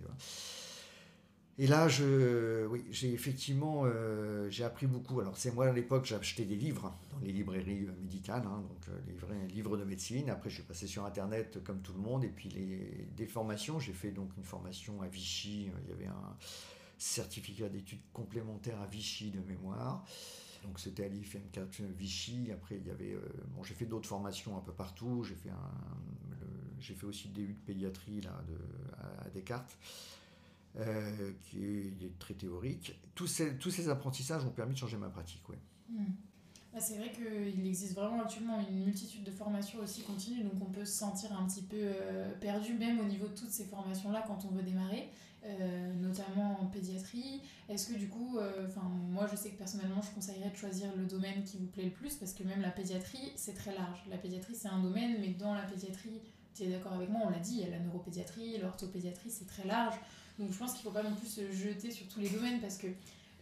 [SPEAKER 2] et là, je, oui, j'ai effectivement, euh, j'ai appris beaucoup. Alors, c'est moi à l'époque, acheté des livres dans les librairies euh, médicales, hein, donc euh, les vrais livres de médecine. Après, je suis passé sur Internet comme tout le monde. Et puis, les, des formations, j'ai fait donc une formation à Vichy. Il y avait un certificat d'études complémentaires à Vichy de mémoire. Donc, c'était à l'IFM4 Vichy. Après, il y avait, bon, j'ai fait d'autres formations un peu partout. J'ai fait j'ai fait aussi des DU de pédiatrie là, à Descartes. Euh, qui est très théorique. Tous ces, tous ces apprentissages ont permis de changer ma pratique. Ouais.
[SPEAKER 1] Hmm. Bah, c'est vrai qu'il existe vraiment actuellement une multitude de formations aussi continues, donc on peut se sentir un petit peu euh, perdu même au niveau de toutes ces formations-là quand on veut démarrer, euh, notamment en pédiatrie. Est-ce que du coup, enfin moi je sais que personnellement je conseillerais de choisir le domaine qui vous plaît le plus parce que même la pédiatrie c'est très large. La pédiatrie c'est un domaine, mais dans la pédiatrie, tu es d'accord avec moi, on l'a dit, il y a la neuropédiatrie, l'orthopédiatrie, c'est très large. Donc je pense qu'il ne faut pas non plus se jeter sur tous les domaines parce que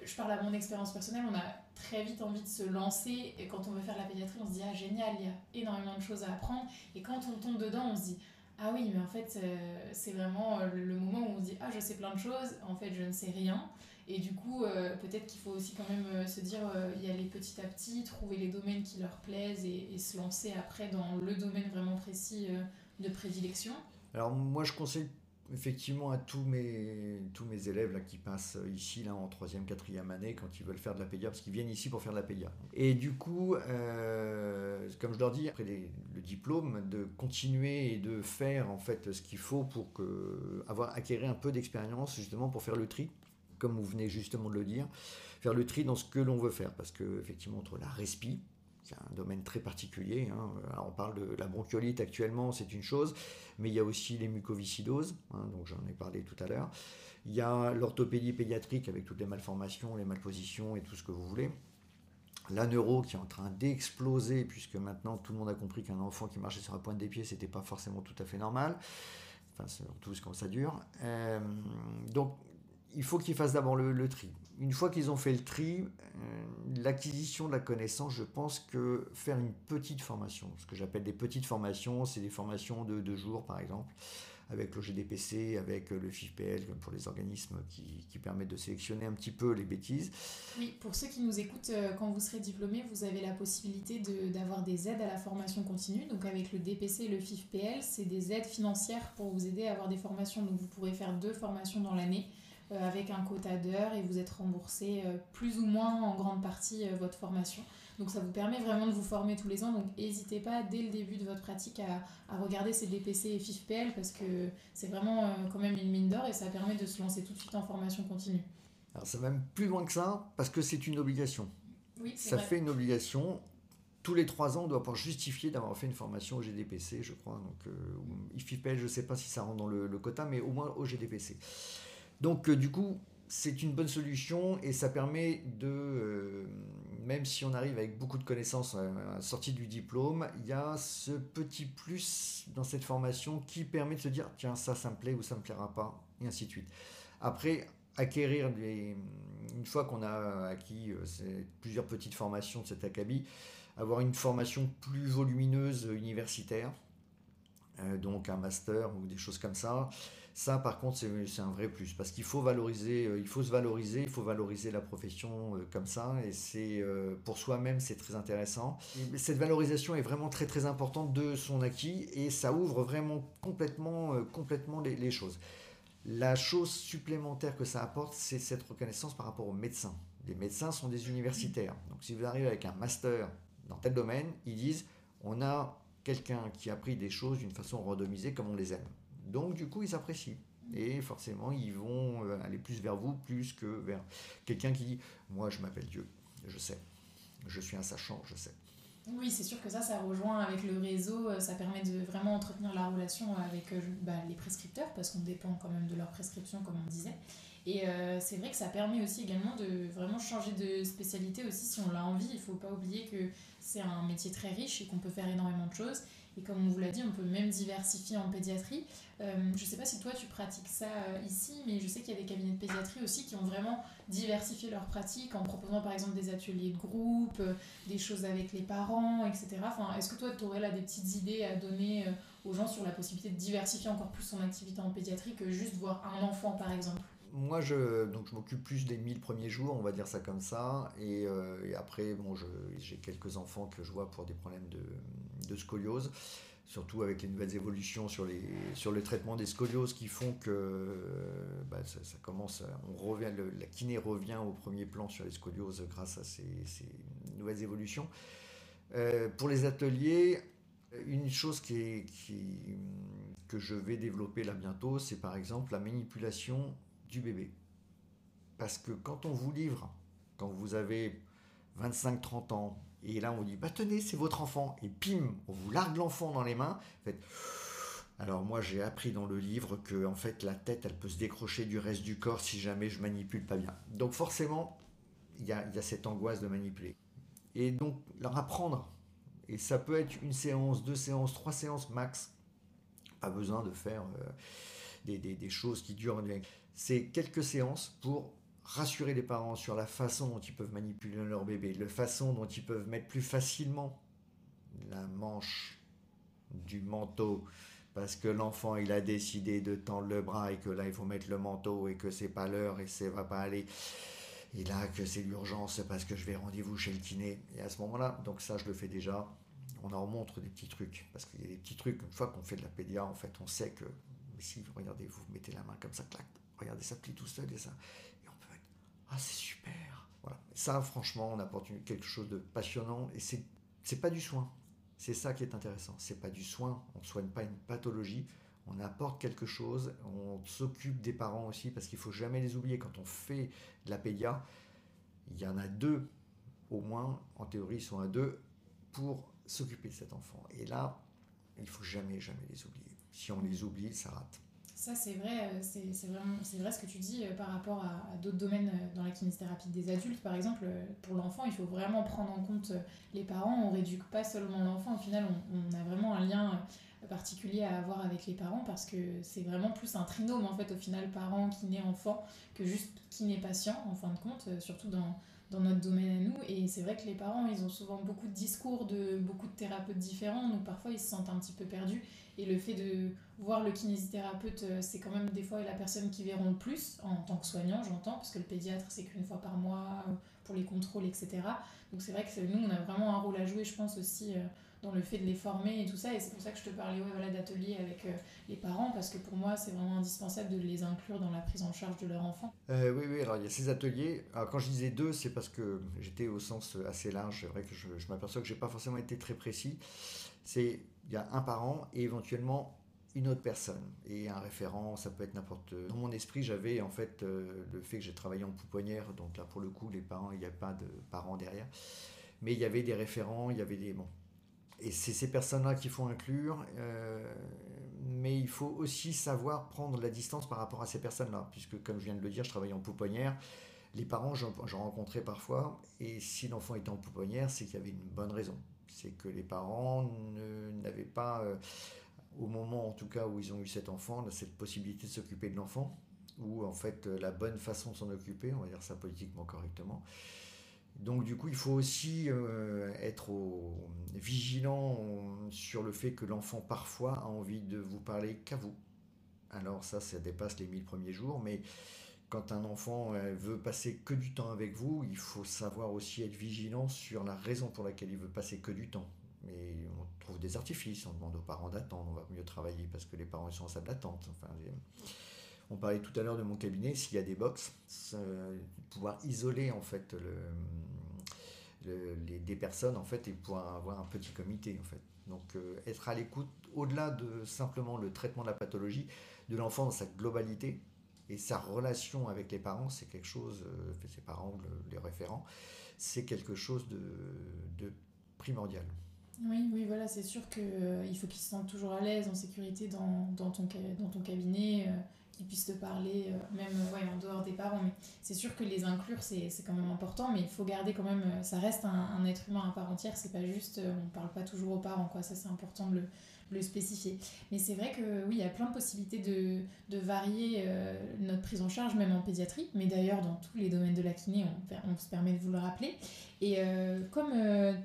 [SPEAKER 1] je parle à mon expérience personnelle, on a très vite envie de se lancer et quand on veut faire la pédiatrie, on se dit ah génial, il y a énormément de choses à apprendre et quand on tombe dedans, on se dit ah oui, mais en fait euh, c'est vraiment euh, le moment où on se dit ah je sais plein de choses, en fait je ne sais rien. Et du coup, euh, peut-être qu'il faut aussi quand même se dire, y aller petit à petit, trouver les domaines qui leur plaisent et, et se lancer après dans le domaine vraiment précis de prédilection.
[SPEAKER 2] Alors moi, je conseille effectivement à tous mes, tous mes élèves qui passent ici là, en troisième, quatrième année quand ils veulent faire de la pédia, parce qu'ils viennent ici pour faire de la pédia. Et du coup, euh, comme je leur dis, après le diplôme, de continuer et de faire en fait ce qu'il faut pour que, avoir acquérir un peu d'expérience justement pour faire le tri, comme vous venez justement de le dire, faire le tri dans ce que l'on veut faire, parce que effectivement entre la respi, c'est un domaine très particulier. Hein. on parle de la bronchiolite actuellement, c'est une chose, mais il y a aussi les mucoviscidoses, hein, donc j'en ai parlé tout à l'heure. Il y a l'orthopédie pédiatrique avec toutes les malformations, les malpositions et tout ce que vous voulez. La neuro qui est en train d'exploser, puisque maintenant tout le monde a compris qu'un enfant qui marchait sur la pointe des pieds, c'était pas forcément tout à fait normal. Enfin, surtout quand ça dure. Euh, donc, il faut qu'ils fassent d'abord le, tri. Une fois qu'ils ont fait le tri, euh, l'acquisition de la connaissance, je pense que faire une petite formation, ce que j'appelle des petites formations, c'est des formations de deux jours par exemple, avec le GDPC, avec le FIFPL pour les organismes qui, permettent de sélectionner un petit peu les bêtises.
[SPEAKER 1] Oui, pour ceux qui nous écoutent, quand vous serez diplômé, vous avez la possibilité d'avoir des aides à la formation continue. Donc avec le DPC et le FIFPL, c'est des aides financières pour vous aider à avoir des formations. Donc vous pourrez faire deux formations dans l'année. Avec un quota d'heures et vous êtes remboursé plus ou moins en grande partie votre formation. Donc ça vous permet vraiment de vous former tous les ans. Donc n'hésitez pas dès le début de votre pratique à, regarder ces DPC et FIFPL parce que c'est vraiment euh, quand même une mine d'or et ça permet de se lancer tout de suite en formation continue.
[SPEAKER 2] Alors ça va même plus loin que ça parce que c'est une obligation.
[SPEAKER 1] Oui,
[SPEAKER 2] ça fait une obligation. Tous les trois ans, on doit pouvoir justifier d'avoir fait une formation au GDPC, je crois. Donc, euh, FIFPL, je ne sais pas si ça rentre dans le, quota, mais au moins au GDPC. Donc, euh, du coup, c'est une bonne solution et ça permet de, euh, même si on arrive avec beaucoup de connaissances à la sortie du diplôme, il y a ce petit plus dans cette formation qui permet de se dire tiens ça ça me plaît ou ça me plaira pas et ainsi de suite. Après acquérir une fois qu'on a acquis euh, plusieurs petites formations de cet acabit, avoir une formation plus volumineuse universitaire, euh, donc un master ou des choses comme ça ça, par contre, c'est un vrai plus parce qu'il faut valoriser, euh, il faut se valoriser, il faut valoriser la profession euh, comme ça et c'est euh, pour soi-même c'est très intéressant. cette valorisation est vraiment très très importante de son acquis et ça ouvre vraiment complètement complètement les, les choses. La chose supplémentaire que ça apporte, c'est cette reconnaissance par rapport aux médecins. Les médecins sont des universitaires. Donc si vous arrivez avec un master dans tel domaine, ils disent on a quelqu'un qui a appris des choses d'une façon randomisée comme on les aime. Donc du coup, ils apprécient. Et forcément, ils vont euh, aller plus vers vous, plus que vers quelqu'un qui dit Moi, je m'appelle Dieu, je sais. Je suis un sachant, je sais.
[SPEAKER 1] Oui, c'est sûr que ça, ça rejoint avec le réseau, euh, ça permet de vraiment entretenir la relation avec euh, bah, les prescripteurs, parce qu'on dépend quand même de leur prescription, comme on disait. Et c'est vrai que ça permet aussi également de vraiment changer de spécialité aussi si on l'a envie. Il ne faut pas oublier que c'est un métier très riche et qu'on peut faire énormément de choses. Et comme on vous l'a dit, on peut même diversifier en pédiatrie. Euh, je ne sais pas si toi tu pratiques ça euh, ici, mais je sais qu'il y a des cabinets de pédiatrie aussi qui ont vraiment diversifié leurs pratiques en proposant par exemple des ateliers de groupe, euh, des choses avec les parents, etc. Enfin, Est-ce que toi tu aurais là des petites idées à donner aux gens sur la possibilité de diversifier encore plus son activité en pédiatrie que juste voir un enfant par exemple?
[SPEAKER 2] Moi, je, je m'occupe plus des 1000 premiers jours, on va dire ça comme ça. Et, après, bon, j'ai quelques enfants que je vois pour des problèmes de, de scoliose, surtout avec les nouvelles évolutions sur, les, sur le traitement des scolioses qui font que bah, ça, commence, on revient, la kiné revient au premier plan sur les scolioses grâce à ces, nouvelles évolutions. Euh, pour les ateliers, une chose qui, que je vais développer là bientôt, c'est par exemple la manipulation du bébé. Parce que quand on vous livre, quand vous avez 25-30 ans, et là, on dit, bah tenez, c'est votre enfant. Et pim, on vous largue l'enfant dans les mains. Alors moi, j'ai appris dans le livre que en fait, la tête, elle peut se décrocher du reste du corps si jamais je manipule pas bien. Donc forcément, il y a, cette angoisse de manipuler. Et donc, leur apprendre. Et ça peut être une séance, deux séances, trois séances max. Pas besoin de faire euh, des, des, choses qui durent. C'est quelques séances pour rassurer les parents sur la façon dont ils peuvent manipuler leur bébé, la façon dont ils peuvent mettre plus facilement la manche du manteau. Parce que l'enfant il a décidé de tendre le bras et que là il faut mettre le manteau et que c'est pas l'heure et ça va pas aller. Et là que c'est l'urgence parce que je vais rendez-vous chez le kiné. Et à ce moment-là donc ça je le fais déjà. On en montre des petits trucs. Parce qu'il y a des petits trucs une fois qu'on fait de la pédia en fait on sait que si regardez vous mettez la main comme ça clac regardez ça plie tout seul et ça ah, c'est super. Voilà. Ça, franchement, on apporte quelque chose de passionnant et c'est, c'est pas du soin. C'est ça qui est intéressant. C'est pas du soin. On ne soigne pas une pathologie. On apporte quelque chose. On s'occupe des parents aussi parce qu'il faut jamais les oublier. Quand on fait de la pédia, il y en a deux, au moins, en théorie, ils sont à deux pour s'occuper de cet enfant. Et là, il faut jamais, jamais les oublier. Si on les oublie, ça rate.
[SPEAKER 1] Ça, c'est vrai, euh, c'est vraiment vrai ce que tu dis euh, par rapport à, d'autres domaines euh, dans la kinésithérapie des adultes. Par exemple, pour l'enfant, il faut vraiment prendre en compte les parents. On réduit pas seulement l'enfant. Au final, on, a vraiment un lien particulier à avoir avec les parents parce que c'est vraiment plus un trinôme en fait au final parent, kiné, enfant que juste kiné patient en fin de compte surtout dans, dans notre domaine à nous. Et c'est vrai que les parents, ils ont souvent beaucoup de discours de beaucoup de thérapeutes différents, donc parfois ils se sentent un petit peu perdus. Et le fait de voir le kinésithérapeute, euh, c'est quand même des fois la personne qui verront le plus, en tant que soignant, j'entends, parce que le pédiatre, c'est qu'une fois par mois euh, pour les contrôles, etc. Donc c'est vrai que nous, on a vraiment un rôle à jouer, je pense aussi euh, le fait de les former et tout ça. Et c'est pour ça que je te parlais ouais, voilà, d'ateliers avec euh, les parents, parce que pour moi, c'est vraiment indispensable de les inclure dans la prise en charge de leur enfant.
[SPEAKER 2] Euh, oui, oui, alors il y a ces ateliers. Alors, quand je disais deux, c'est parce que j'étais au sens assez large. C'est vrai que je, je m'aperçois que je n'ai pas forcément été très précis. C'est il y a un parent et éventuellement une autre personne et un référent, ça peut être n'importe. Dans mon esprit, j'avais en fait euh, le fait que j'ai travaillé en pouponnière, donc là pour le coup, les parents, il n'y a pas de parents derrière, mais il y avait des référents, il y avait des bon, et c'est ces personnes-là qu'il faut inclure, euh, mais il faut aussi savoir prendre la distance par rapport à ces personnes-là, puisque comme je viens de le dire, je travaille en pouponnière. Les parents, j'en rencontrais parfois, et si l'enfant était en pouponnière, c'est qu'il y avait une bonne raison. C'est que les parents n'avaient pas, euh, au moment en tout cas où ils ont eu cet enfant, cette possibilité de s'occuper de l'enfant, ou en fait la bonne façon de s'en occuper, on va dire ça politiquement correctement. Donc du coup, il faut aussi euh, être vigilant sur le fait que l'enfant parfois a envie de vous parler qu'à vous. Alors ça, ça dépasse les 1000 premiers jours, mais quand un enfant euh, veut passer que du temps avec vous, il faut savoir aussi être vigilant sur la raison pour laquelle il veut passer que du temps. Mais on trouve des artifices, on demande aux parents d'attendre, on va mieux travailler parce que les parents sont en salle d'attente. Enfin, on parlait tout à l'heure de mon cabinet, s'il y a des box, pouvoir isoler en fait les, des personnes en fait et pouvoir avoir un petit comité en fait. Donc euh, être à l'écoute au-delà de simplement le traitement de la pathologie de l'enfant dans sa globalité et sa relation avec les parents, c'est quelque chose, euh, ses parents, les référents, c'est quelque chose de, primordial.
[SPEAKER 1] Oui, oui, voilà, c'est sûr qu'il euh, faut qu'ils se sentent toujours à l'aise, en sécurité dans, ton, dans ton cabinet qui puissent te parler, euh, même ouais, en dehors des parents. Mais c'est sûr que les inclure, c'est quand même important, mais il faut garder quand même, euh, ça reste un, un être humain à part entière, c'est pas juste, euh, on parle pas toujours aux parents, quoi, ça c'est important de le, le spécifier. Mais c'est vrai que oui, il y a plein de possibilités de, varier notre prise en charge, même en pédiatrie, mais d'ailleurs dans tous les domaines de la kiné, on, se permet de vous le rappeler. Et comme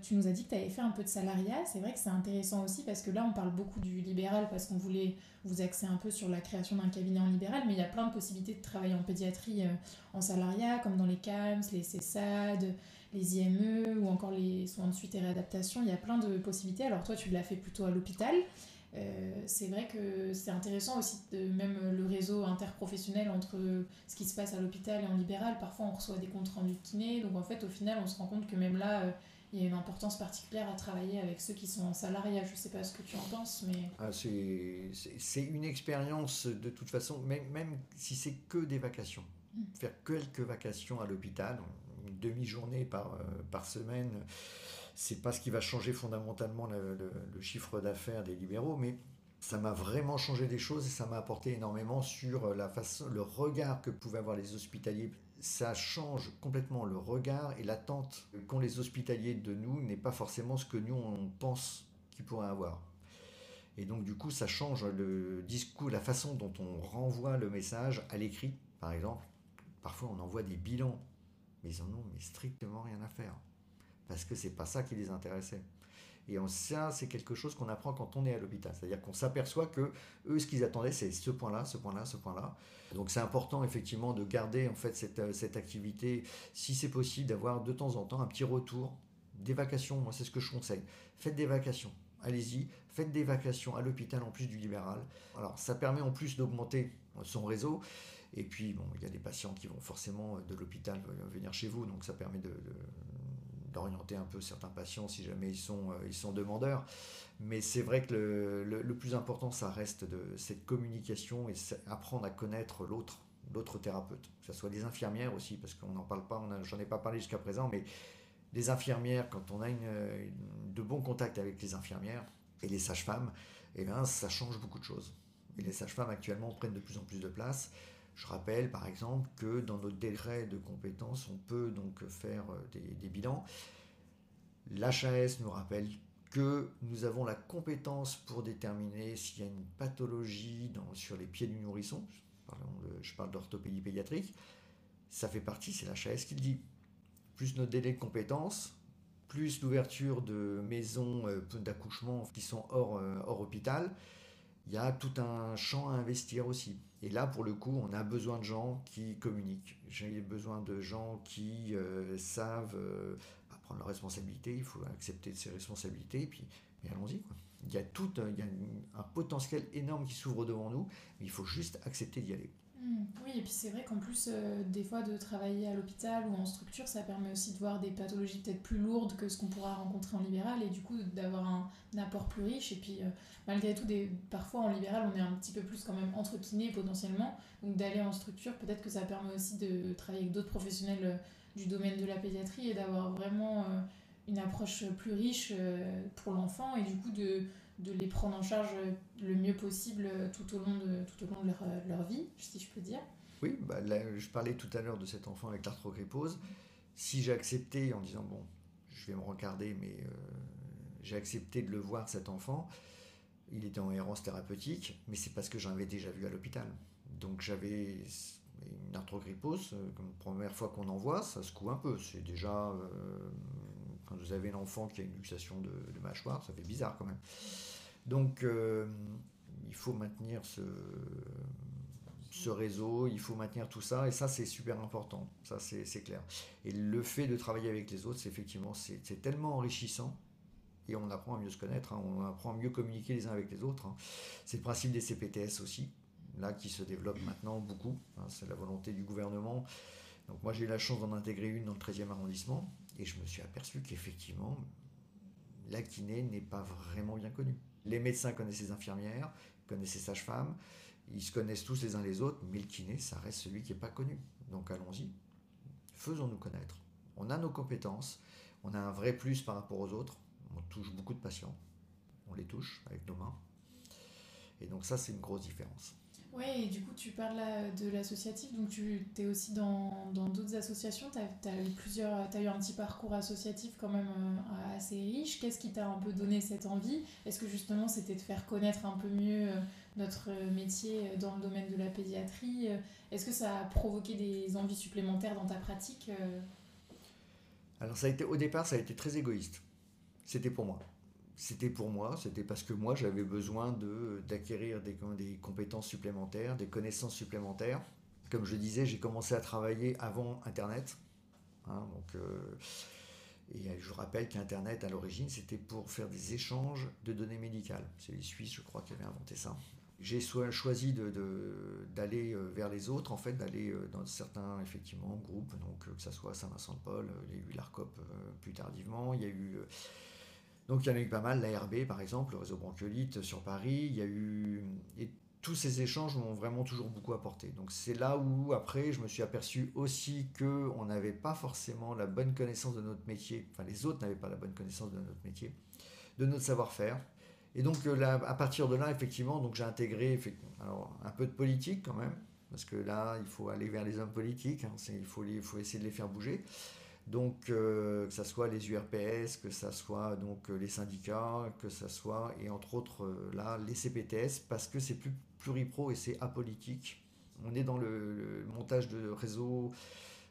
[SPEAKER 1] tu nous as dit que tu avais fait un peu de salariat, c'est vrai que c'est intéressant aussi parce que là on parle beaucoup du libéral parce qu'on voulait vous axer un peu sur la création d'un cabinet en libéral, mais il y a plein de possibilités de travailler en pédiatrie euh, en salariat, comme dans les CAMS, les CESAD, les IME ou encore les soins de suite et réadaptation. Il y a plein de possibilités. Alors toi, tu l'as fait plutôt à l'hôpital. Euh, c'est vrai que c'est intéressant aussi de même le réseau interprofessionnel entre ce qui se passe à l'hôpital et en libéral. Parfois, on reçoit des comptes rendus de kiné. Donc en fait, au final, on se rend compte que même là, euh, il y a une importance particulière à travailler avec ceux qui sont en salariat. Je ne sais pas ce que tu en penses, mais...
[SPEAKER 2] Ah, c'est une expérience de toute façon, même, même si c'est que des vacations. Mm. Faire quelques vacations à l'hôpital, demi-journée par, euh, par semaine, c'est pas ce qui va changer fondamentalement le, chiffre d'affaires des libéraux, mais ça m'a vraiment changé des choses et ça m'a apporté énormément sur la façon, le regard que pouvaient avoir les hospitaliers ça change complètement le regard et l'attente qu'ont les hospitaliers de nous n'est pas forcément ce que nous on pense qu'ils pourraient avoir. Et donc du coup, ça change le discours, la façon dont on renvoie le message à l'écrit, par exemple. Parfois, on envoie des bilans, mais ils en ont strictement rien à faire, parce que c'est pas ça qui les intéressait. Et ça, c'est quelque chose qu'on apprend quand on est à l'hôpital. C'est-à-dire qu'on s'aperçoit que eux, ce qu'ils attendaient, c'est ce point-là, ce point-là, ce point-là. Donc c'est important effectivement de garder en fait euh, cette activité, si c'est possible, d'avoir de temps en temps un petit retour des vacations. Moi, c'est ce que je conseille. Faites des vacations. Allez-y, faites des vacations à l'hôpital en plus du libéral. Alors ça permet en plus d'augmenter son réseau. Et puis, bon, il y a des patients qui vont forcément de l'hôpital venir chez vous, donc ça permet de, d'orienter un peu certains patients si jamais ils sont, euh, ils sont demandeurs. Mais c'est vrai que le, le, plus important, ça reste de cette communication et apprendre à connaître l'autre, l'autre thérapeute. Que ce soit des infirmières aussi, parce qu'on n'en parle pas, j'en ai pas parlé jusqu'à présent, mais les infirmières, quand on a une, de bons contacts avec les infirmières et les sages-femmes, eh bien, ça change beaucoup de choses. Et les sages-femmes actuellement prennent de plus en plus de place. Je rappelle par exemple que dans notre décret de compétences, on peut donc faire euh, des, bilans. L'HAS nous rappelle que nous avons la compétence pour déterminer s'il y a une pathologie sur les pieds du nourrisson. Je parle d'orthopédie pédiatrique. Ça fait partie, c'est l'HAS qui le dit. plus notre délai de compétences, plus l'ouverture de maisons euh, d'accouchement qui sont hors, euh, hors hôpital, il y a tout un champ à investir aussi. Et là, pour le coup, on a besoin de gens qui communiquent. J'ai besoin de gens qui euh, savent prendre leurs responsabilités. Il faut accepter ses responsabilités. Et puis, allons-y. Il y a tout a un potentiel énorme qui s'ouvre devant nous, mais il faut juste accepter d'y aller.
[SPEAKER 1] Hmm. Oui, et puis c'est vrai qu'en plus, euh, des fois, de travailler à l'hôpital ou en structure, ça permet aussi de voir des pathologies peut-être plus lourdes que ce qu'on pourra rencontrer en libéral et du coup d'avoir un, apport plus riche. Et puis, euh, malgré tout, parfois en libéral, on est un petit peu plus quand même entre potentiellement. Donc d'aller en structure, peut-être que ça permet aussi de travailler avec d'autres professionnels euh, du domaine de la pédiatrie et d'avoir vraiment une approche plus riche pour l'enfant et du coup de de les prendre en charge le mieux possible tout au long de, tout au long de leur, leur vie, si je peux dire.
[SPEAKER 2] Oui, bah je parlais tout à l'heure de cet enfant avec l'arthrogrypose. Si j'ai accepté en disant, bon, je vais me regarder, mais euh, j'ai accepté de le voir, cet enfant, il était en errance thérapeutique, mais c'est parce que j'en avais déjà vu à l'hôpital. Donc j'avais une arthrogrypose, euh, comme première fois qu'on en voit, ça secoue un peu. C'est déjà, euh, vous avez un enfant qui a une luxation de, mâchoire, ça fait bizarre quand même. Donc, euh, il faut maintenir ce, ce réseau, il faut maintenir tout ça, et ça, c'est super important. Ça, c'est clair. Et le fait de travailler avec les autres, c'est effectivement, c'est tellement enrichissant. Et on apprend à mieux se connaître, hein. on apprend à mieux communiquer les uns avec les autres. Hein. C'est le principe des CPTS aussi, là qui se développe maintenant beaucoup. Hein. c'est la volonté du gouvernement. Donc moi j'ai eu la chance d'en intégrer une dans le 13e arrondissement et je me suis aperçu qu'effectivement la kiné n'est pas vraiment bien connue. Les médecins connaissent les infirmières, connaissent les sages-femmes, ils se connaissent tous les uns les autres, mais le kiné, ça reste celui qui n'est pas connu. Donc allons-y, faisons-nous connaître. On a nos compétences, on a un vrai plus par rapport aux autres, on touche beaucoup de patients, on les touche avec nos mains. Et donc ça, c'est une grosse différence.
[SPEAKER 1] Oui, et du coup, tu parles de l'associatif, donc tu es aussi dans d'autres associations, tu as, eu eu un petit parcours associatif quand même euh, assez riche. Qu'est-ce qui t'a un peu donné cette envie? Est-ce que justement c'était de faire connaître un peu mieux euh, notre métier dans le domaine de la pédiatrie? Est-ce que ça a provoqué des envies supplémentaires dans ta pratique
[SPEAKER 2] Alors ça a été, au départ, ça a été très égoïste. C'était pour moi c'était pour moi, c'était parce que moi j'avais besoin d'acquérir des, des, compétences supplémentaires, des connaissances supplémentaires. Comme je disais, j'ai commencé à travailler avant Internet. Hein, donc, euh, et je rappelle qu'Internet à l'origine c'était pour faire des échanges de données médicales. C'est les Suisses, je crois, qui avaient inventé ça. J'ai choisi d'aller euh, vers les autres, en fait, d'aller euh, dans certains effectivement groupes, donc que ce soit Saint-Vincent-de-Paul, il y a eu l'ARCOP plus tardivement, il y a eu donc il y en a eu pas mal, l'ARB par exemple, le réseau bronchiolite sur Paris, il y a eu... Et tous ces échanges m'ont vraiment toujours beaucoup apporté. Donc c'est là où après je me suis aperçu aussi qu'on n'avait pas forcément la bonne connaissance de notre métier, enfin les autres n'avaient pas la bonne connaissance de notre métier, de notre savoir-faire. Et donc euh, là, à partir de là, effectivement, j'ai intégré alors, un peu de politique quand même, parce que là, il faut aller vers les hommes politiques, hein, il, faut, il faut essayer de les faire bouger. Donc, euh, que ce soit les URPS, que ce soit donc, euh, les syndicats, que ce soit, et entre autres, euh, là, les CPTS, parce que c'est plus pluripro et c'est apolitique. On est dans le, montage de réseaux,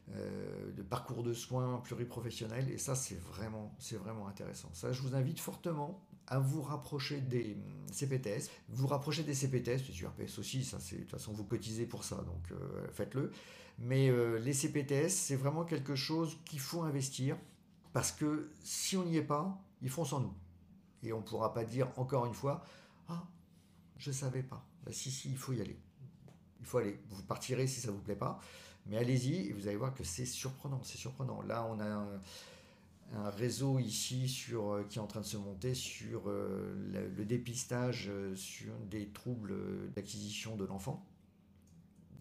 [SPEAKER 2] de parcours de soins pluriprofessionnels, et ça, c'est vraiment, vraiment intéressant. Ça, je vous invite fortement à vous rapprocher des CPTS, vous rapprocher des CPTS, les URPS aussi, ça, c'est, de toute façon, vous cotisez pour ça, donc faites-le. Mais euh, les CPTS, c'est vraiment quelque chose qu'il faut investir parce que si on n'y est pas, ils font sans nous. Et on ne pourra pas dire encore une fois Ah, je ne savais pas. Bah, si, si, il faut y aller. Il faut aller. Vous partirez si ça ne vous plaît pas, mais allez-y et vous allez voir que c'est surprenant. C'est surprenant. Là, on a un, réseau ici sur, euh, qui est en train de se monter sur euh, le, dépistage sur des troubles d'acquisition de l'enfant.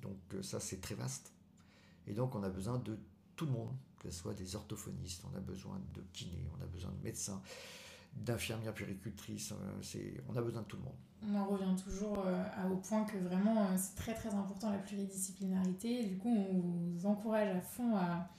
[SPEAKER 2] Donc ça, c'est très vaste. Et donc, on a besoin de tout le monde, que ce soit des orthophonistes, on a besoin de kinés, on a besoin de médecins, d'infirmières puricultrices, euh, on a besoin de tout le monde.
[SPEAKER 1] On en revient toujours euh, au point que vraiment euh, c'est très très important la pluridisciplinarité. du coup, on vous encourage à fond à,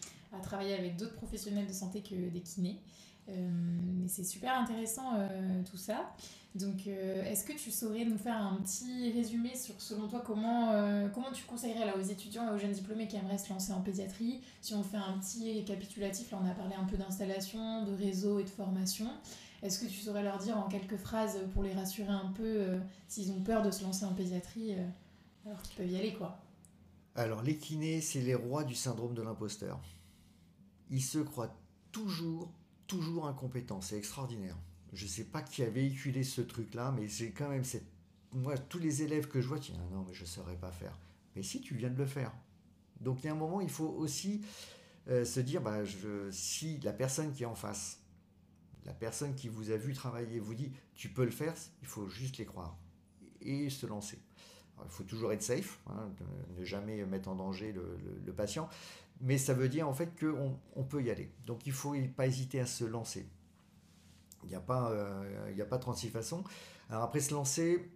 [SPEAKER 1] travailler avec d'autres professionnels de santé que des kinés. mais c'est super intéressant tout ça. Donc, est-ce que tu saurais nous faire un petit résumé sur, selon toi, comment, comment tu conseillerais aux étudiants et aux jeunes diplômés qui aimeraient se lancer en pédiatrie Si on fait un petit récapitulatif, là on a parlé un peu d'installation, de réseau et de formation. Est-ce que tu saurais leur dire en quelques phrases pour les rassurer un peu euh, s'ils ont peur de se lancer en pédiatrie euh, alors qu'ils peuvent y aller quoi?
[SPEAKER 2] Alors les kinés, c'est les rois du syndrome de l'imposteur. Ils se croient toujours, toujours incompétents. C'est extraordinaire. Je sais pas qui a véhiculé ce truc-là, mais c'est quand même moi tous les élèves que je vois, tiens non mais je ne saurais pas faire. Mais si tu viens de le faire. Donc il y a un moment, il faut aussi euh, se dire, bah, si la personne qui est en face la personne qui vous a vu travailler vous dit tu peux le faire, il faut juste les croire et se lancer. il faut toujours être safe, hein, ne jamais mettre en danger le, patient, mais ça veut dire en fait qu'on on peut y aller. Donc il ne faut pas hésiter à se lancer. Il n'y a, pas, euh, a pas 36 façons. Alors après se lancer,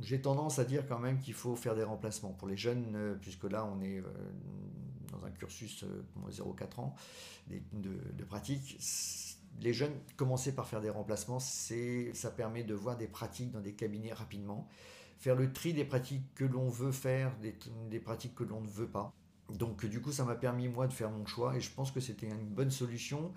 [SPEAKER 2] j'ai tendance à dire quand même qu'il faut faire des remplacements. Pour les jeunes, euh, puisque là on est euh, dans un cursus 0-4 ans de, de pratique, les jeunes, commencer par faire des remplacements, ça permet de voir des pratiques dans des cabinets rapidement, faire le tri des pratiques que l'on veut faire, des, pratiques que l'on ne veut pas. Donc du coup, ça m'a permis moi de faire mon choix et je pense que c'était une bonne solution.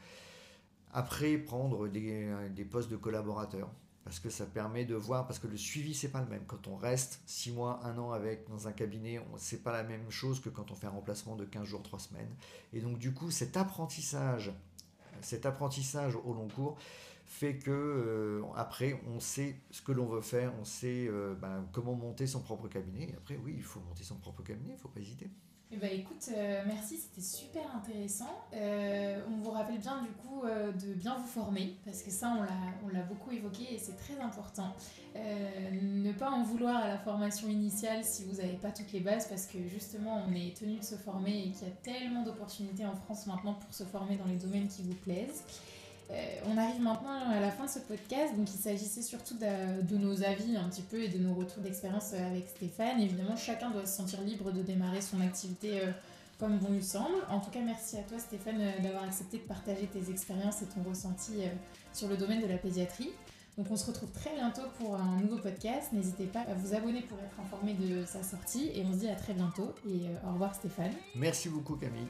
[SPEAKER 2] Après, prendre des, postes de collaborateurs parce que ça permet de voir, parce que le suivi c'est pas le même. Quand on reste 6 mois, 1 an avec dans un cabinet, c'est pas la même chose que quand on fait un remplacement de 15 jours, 3 semaines. Et donc du coup, cet apprentissage cet apprentissage au long cours fait que euh, après on sait ce que l'on veut faire, on sait euh, ben, comment monter son propre cabinet. Et après oui, il faut monter son propre cabinet, il ne faut pas hésiter.
[SPEAKER 1] Eh ben, écoute, euh, merci, c'était super intéressant. on vous rappelle bien du coup de bien vous former, parce que ça on l'a beaucoup évoqué et c'est très important. ne pas en vouloir à la formation initiale si vous n'avez pas toutes les bases, parce que justement on est tenu de se former et qu'il y a tellement d'opportunités en France maintenant pour se former dans les domaines qui vous plaisent. Euh, on arrive maintenant à la fin de ce podcast, donc il s'agissait surtout de, nos avis un petit peu et de nos retours d'expérience euh, avec Stéphane. Évidemment, chacun doit se sentir libre de démarrer son activité euh, comme bon lui semble. En tout cas, merci à toi Stéphane d'avoir accepté de partager tes expériences et ton ressenti sur le domaine de la pédiatrie. Donc on se retrouve très bientôt pour un nouveau podcast. N'hésitez pas à vous abonner pour être informé de sa sortie et on se dit à très bientôt et au revoir Stéphane.
[SPEAKER 2] Merci beaucoup Camille.